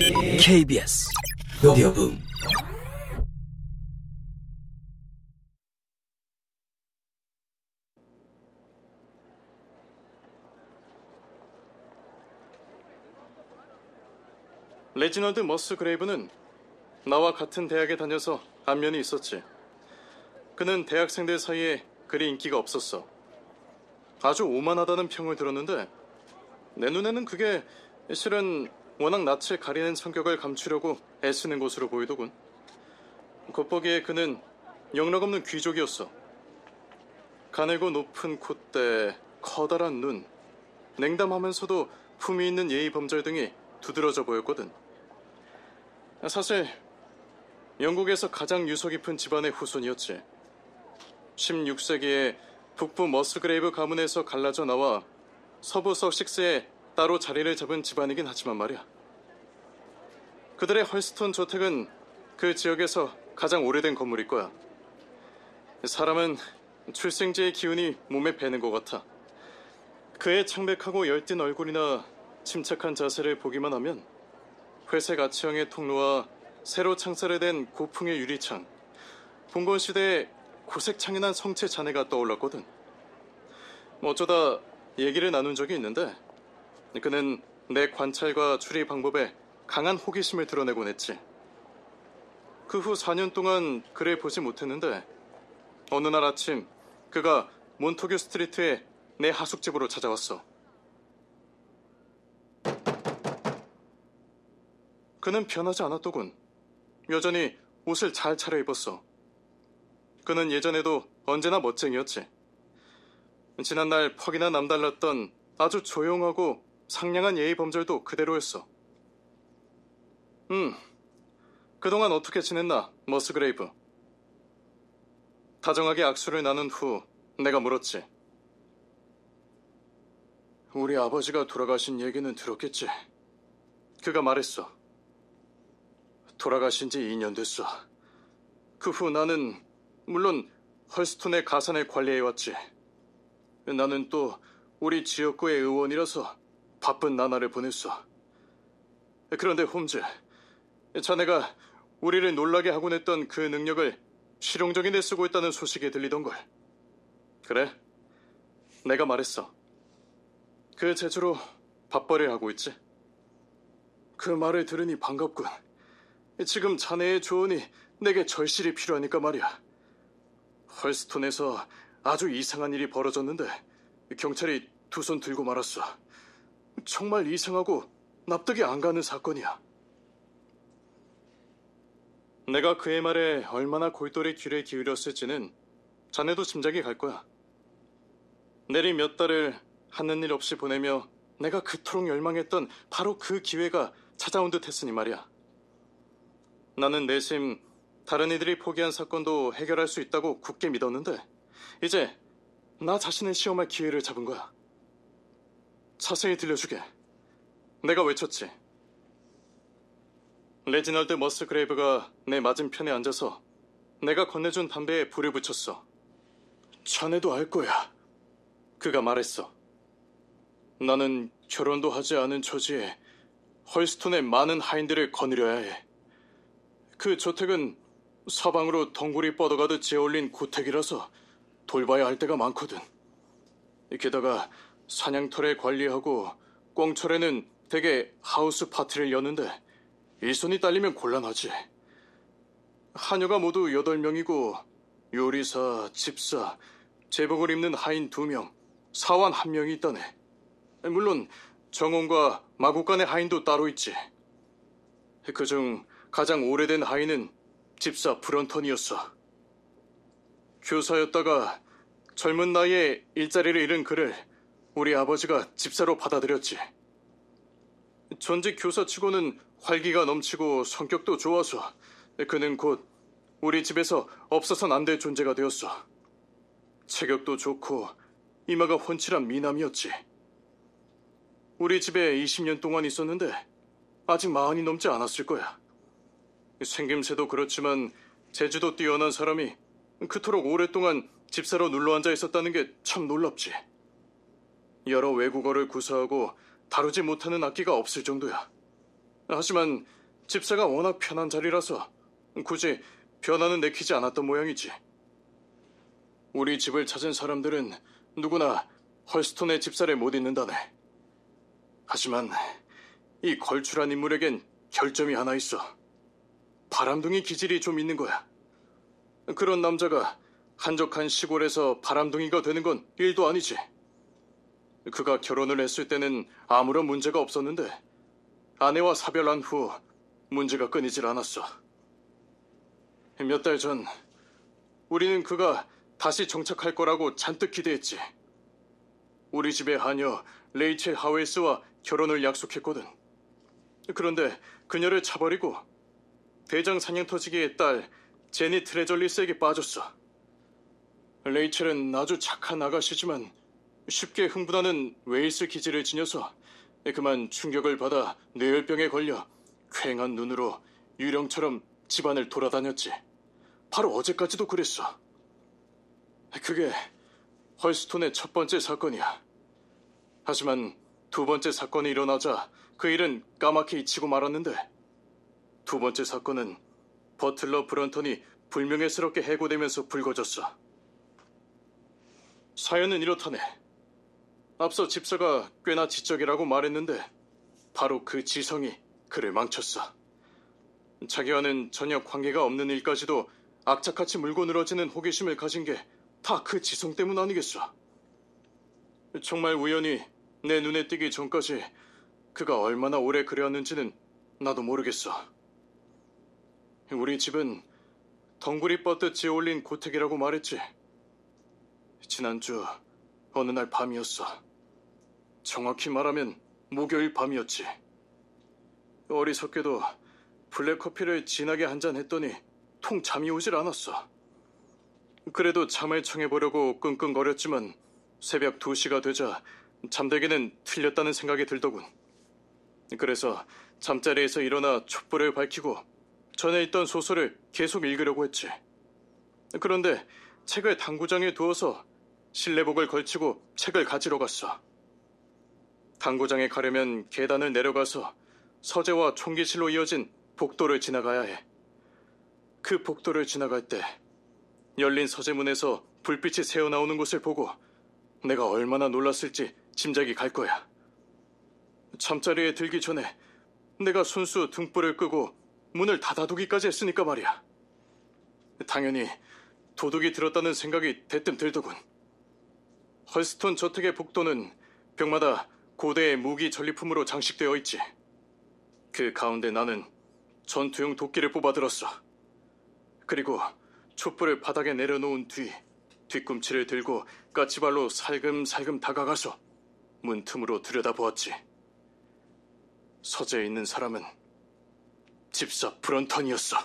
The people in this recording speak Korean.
KBS 오디오북 레지널드 머스그레이브는 나와 같은 대학에 다녀서 안면이 있었지. 그는 대학생들 사이에 그리 인기가 없었어. 아주 오만하다는 평을 들었는데 내 눈에는 그게 실은 워낙 낯을 가리는 성격을 감추려고 애쓰는 것으로 보이더군. 겉보기에 그는 영락 없는 귀족이었어. 가늘고 높은 콧대, 커다란 눈, 냉담하면서도 품위 있는 예의 범절 등이 두드러져 보였거든. 사실 영국에서 가장 유서 깊은 집안의 후손이었지. 16세기에 북부 머스그레이브 가문에서 갈라져 나와 서부 서식스에 따로 자리를 잡은 집안이긴 하지만 말이야. 그들의 헐스톤 저택은 그 지역에서 가장 오래된 건물일 거야. 사람은 출생지의 기운이 몸에 배는 것 같아. 그의 창백하고 열띤 얼굴이나 침착한 자세를 보기만 하면 회색 아치형의 통로와 세로 창살 된 고풍의 유리창, 봉건 시대의 고색 창연한 성체 자네가 떠올랐거든. 뭐 어쩌다 얘기를 나눈 적이 있는데 그는 내 관찰과 추리 방법에 강한 호기심을 드러내곤 했지. 그 후 4년 동안 그를 보지 못했는데 어느 날 아침 그가 몬토규 스트리트에 내 하숙집으로 찾아왔어. 그는 변하지 않았더군. 여전히 옷을 잘 차려입었어. 그는 예전에도 언제나 멋쟁이였지. 지난날 퍽이나 남달랐던 아주 조용하고 상냥한 예의 범절도 그대로였어. 음, 그동안 어떻게 지냈나, 머스그레이브? 다정하게 악수를 나눈 후 내가 물었지. 우리 아버지가 돌아가신 얘기는 들었겠지. 그가 말했어. 돌아가신 지 2년 됐어. 그 후 나는 물론 헐스톤의 가산을 관리해왔지. 나는 또 우리 지역구의 의원이라서 바쁜 나날을 보냈어. 그런데 홈즈, 자네가 우리를 놀라게 하곤 했던 그 능력을 실용적인 데 쓰고 있다는 소식이 들리던걸. 그래? 내가 말했어. 그 재주로 밥벌이를 하고 있지. 그 말을 들으니 반갑군. 지금 자네의 조언이 내게 절실히 필요하니까 말이야. 헐스톤에서 아주 이상한 일이 벌어졌는데 경찰이 두 손 들고 말았어. 정말 이상하고 납득이 안 가는 사건이야. 내가 그의 말에 얼마나 골똘히 귀를 기울였을지는 자네도 짐작이 갈 거야. 내리 몇 달을 하는 일 없이 보내며 내가 그토록 열망했던 바로 그 기회가 찾아온 듯 했으니 말이야. 나는 내심 다른 이들이 포기한 사건도 해결할 수 있다고 굳게 믿었는데 이제 나 자신을 시험할 기회를 잡은 거야. 자세히 들려주게. 내가 외쳤지. 레지널드 머스그레이브가 내 맞은편에 앉아서 내가 건네준 담배에 불을 붙였어. 자네도 알 거야. 그가 말했어. 나는 결혼도 하지 않은 처지에 헐스톤의 많은 하인들을 거느려야 해. 그 저택은 사방으로 덩굴이 뻗어가듯 지어올린 고택이라서 돌봐야 할 데가 많거든. 게다가 사냥터를 관리하고 꽁철에는 대개 하우스 파티를 여는데 일손이 딸리면 곤란하지. 하녀가 모두 8명이고 요리사, 집사, 제복을 입는 하인 2명, 사원 1명이 있다네. 물론 정원과 마국 간의 하인도 따로 있지. 그중 가장 오래된 하인은 집사 브런턴이었어. 교사였다가 젊은 나이에 일자리를 잃은 그를 우리 아버지가 집사로 받아들였지. 전직 교사치고는 활기가 넘치고 성격도 좋아서 그는 곧 우리 집에서 없어선 안 될 존재가 되었어. 체격도 좋고 이마가 훤칠한 미남이었지. 우리 집에 20년 동안 있었는데 아직 마흔이 넘지 않았을 거야. 생김새도 그렇지만 제주도 뛰어난 사람이 그토록 오랫동안 집사로 눌러앉아 있었다는 게 참 놀랍지. 여러 외국어를 구사하고 다루지 못하는 악기가 없을 정도야. 하지만 집사가 워낙 편한 자리라서 굳이 변화는 내키지 않았던 모양이지. 우리 집을 찾은 사람들은 누구나 헐스톤의 집사를 못 잊는다네. 하지만 이 걸출한 인물에겐 결점이 하나 있어. 바람둥이 기질이 좀 있는 거야. 그런 남자가 한적한 시골에서 바람둥이가 되는 건 일도 아니지. 그가 결혼을 했을 때는 아무런 문제가 없었는데 아내와 사별한 후 문제가 끊이질 않았어. 몇 달 전 우리는 그가 다시 정착할 거라고 잔뜩 기대했지. 우리 집의 하녀 레이첼 하웨이스와 결혼을 약속했거든. 그런데 그녀를 차버리고 대장 사냥 터지기의 딸 제니 트레절리스에게 빠졌어. 레이첼은 아주 착한 아가씨지만 쉽게 흥분하는 웨일스 기질을 지녀서 그만 충격을 받아 뇌열병에 걸려 쾌한 눈으로 유령처럼 집안을 돌아다녔지. 바로 어제까지도 그랬어. 그게 헐스톤의 첫 번째 사건이야. 하지만 두 번째 사건이 일어나자 그 일은 까맣게 잊히고 말았는데 두 번째 사건은 버틀러 브런턴이 불명예스럽게 해고되면서 불거졌어. 사연은 이렇다네. 앞서 집사가 꽤나 지적이라고 말했는데 바로 그 지성이 그를 망쳤어. 자기와는 전혀 관계가 없는 일까지도 악착같이 물고 늘어지는 호기심을 가진 게 다 그 지성 때문 아니겠어. 정말 우연히 내 눈에 띄기 전까지 그가 얼마나 오래 그래왔는지는 나도 모르겠어. 우리 집은 덩굴이 뻗듯 지어올린 고택이라고 말했지. 지난주 어느 날 밤이었어. 정확히 말하면 목요일 밤이었지. 어리석게도 블랙커피를 진하게 한 잔 했더니 통 잠이 오질 않았어. 그래도 잠을 청해보려고 끙끙거렸지만 새벽 2시가 되자 잠들기는 틀렸다는 생각이 들더군. 그래서 잠자리에서 일어나 촛불을 밝히고 전에 있던 소설을 계속 읽으려고 했지. 그런데 책을 당구장에 두어서 실내복을 걸치고 책을 가지러 갔어. 당구장에 가려면 계단을 내려가서 서재와 총기실로 이어진 복도를 지나가야 해. 그 복도를 지나갈 때 열린 서재문에서 불빛이 새어나오는 것을 보고 내가 얼마나 놀랐을지 짐작이 갈 거야. 잠자리에 들기 전에 내가 순수 등불을 끄고 문을 닫아두기까지 했으니까 말이야. 당연히 도둑이 들었다는 생각이 대뜸 들더군. 헐스톤 저택의 복도는 벽마다 고대의 무기 전리품으로 장식되어 있지. 그 가운데 나는 전투용 도끼를 뽑아들었어. 그리고 촛불을 바닥에 내려놓은 뒤 뒤꿈치를 들고 까치발로 살금살금 다가가서 문틈으로 들여다보았지. 서재에 있는 사람은 집사 브런턴이었어.